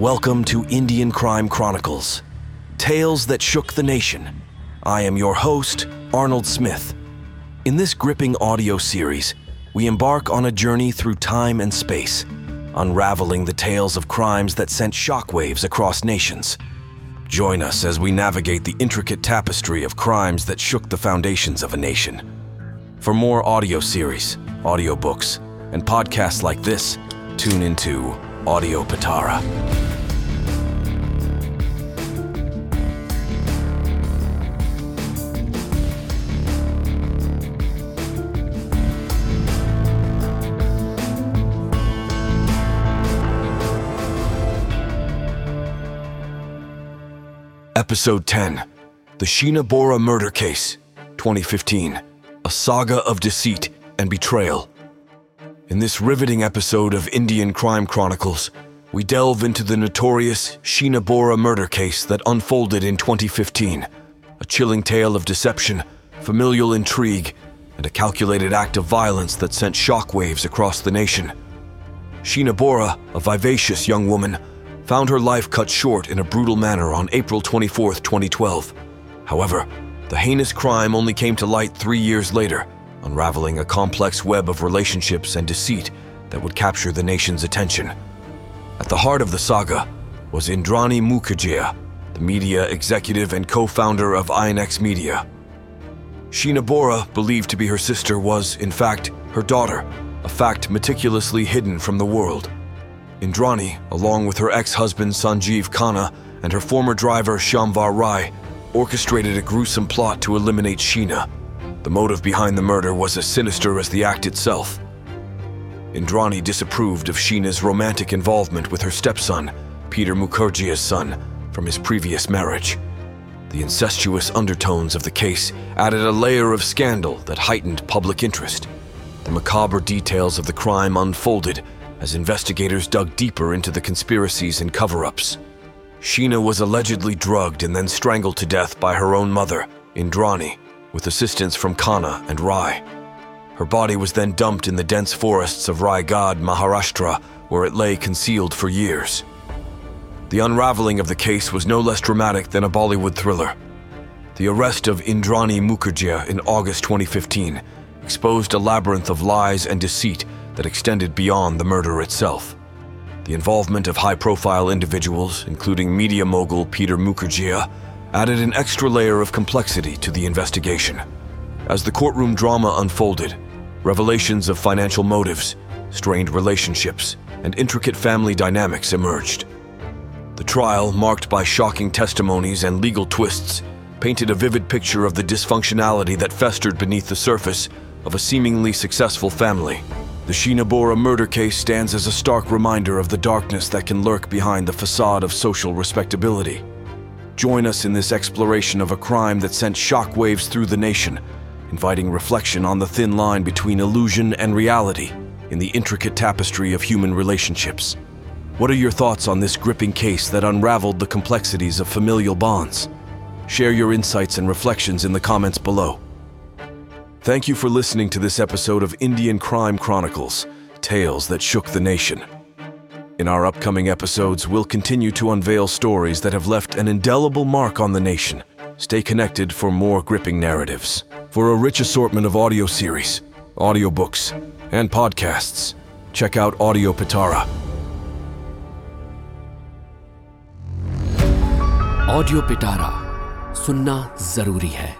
Welcome to Indian Crime Chronicles Tales that Shook the Nation. I am your host, Arnold Smith. In this gripping audio series, we embark on a journey through time and space, unraveling the tales of crimes that sent shockwaves across nations. Join us as we navigate the intricate tapestry of crimes that shook the foundations of a nation. For more audio series, audiobooks, and podcasts like this, tune into Audio Pitara. Episode 10 The Sheena Bora Murder Case, 2015. A saga of deceit and betrayal. In this riveting episode of Indian Crime Chronicles, we delve into the notorious Sheena Bora murder case that unfolded in 2015. A chilling tale of deception, familial intrigue, and a calculated act of violence that sent shockwaves across the nation. Sheena Bora, a vivacious young woman, found her life cut short in a brutal manner on April 24, 2012. However, the heinous crime only came to light three years later, unraveling a complex web of relationships and deceit that would capture the nation's attention. At the heart of the saga was Indrani Mukherjee, the media executive and co founder of INX Media. Sheena Bora, believed to be her sister, was, in fact, her daughter, a fact meticulously hidden from the world. Indrani, along with her ex husband Sanjeev Khanna and her former driver Shyamvar Rai, orchestrated a gruesome plot to eliminate Sheena. The motive behind the murder was as sinister as the act itself. Indrani disapproved of Sheena's romantic involvement with her stepson, Peter Mukherjee's son, from his previous marriage. The incestuous undertones of the case added a layer of scandal that heightened public interest. The macabre details of the crime unfolded as investigators dug deeper into the conspiracies and cover ups. Sheena was allegedly drugged and then strangled to death by her own mother, Indrani, with assistance from Khanna and Rai. Her body was then dumped in the dense forests of Raigad, Maharashtra, where it lay concealed for years. The unraveling of the case was no less dramatic than a Bollywood thriller. The arrest of Indrani Mukherjee in August 2015 exposed a labyrinth of lies and deceit that extended beyond the murder itself. The involvement of high profile individuals, including media mogul Peter Mukherjee, added an extra layer of complexity to the investigation. As the courtroom drama unfolded, revelations of financial motives, strained relationships, and intricate family dynamics emerged. The trial, marked by shocking testimonies and legal twists, painted a vivid picture of the dysfunctionality that festered beneath the surface of a seemingly successful family. The Sheena Bora murder case stands as a stark reminder of the darkness that can lurk behind the facade of social respectability. Join us in this exploration of a crime that sent shockwaves through the nation, inviting reflection on the thin line between illusion and reality in the intricate tapestry of human relationships. What are your thoughts on this gripping case that unraveled the complexities of familial bonds? Share your insights and reflections in the comments below. Thank you for listening to this episode of Indian Crime Chronicles Tales that Shook the Nation. In our upcoming episodes, we'll continue to unveil stories that have left an indelible mark on the nation. Stay connected for more gripping narratives. For a rich assortment of audio series, audiobooks, and podcasts, check out Audio Pitara. Audio पिटारा सुनना जरूरी है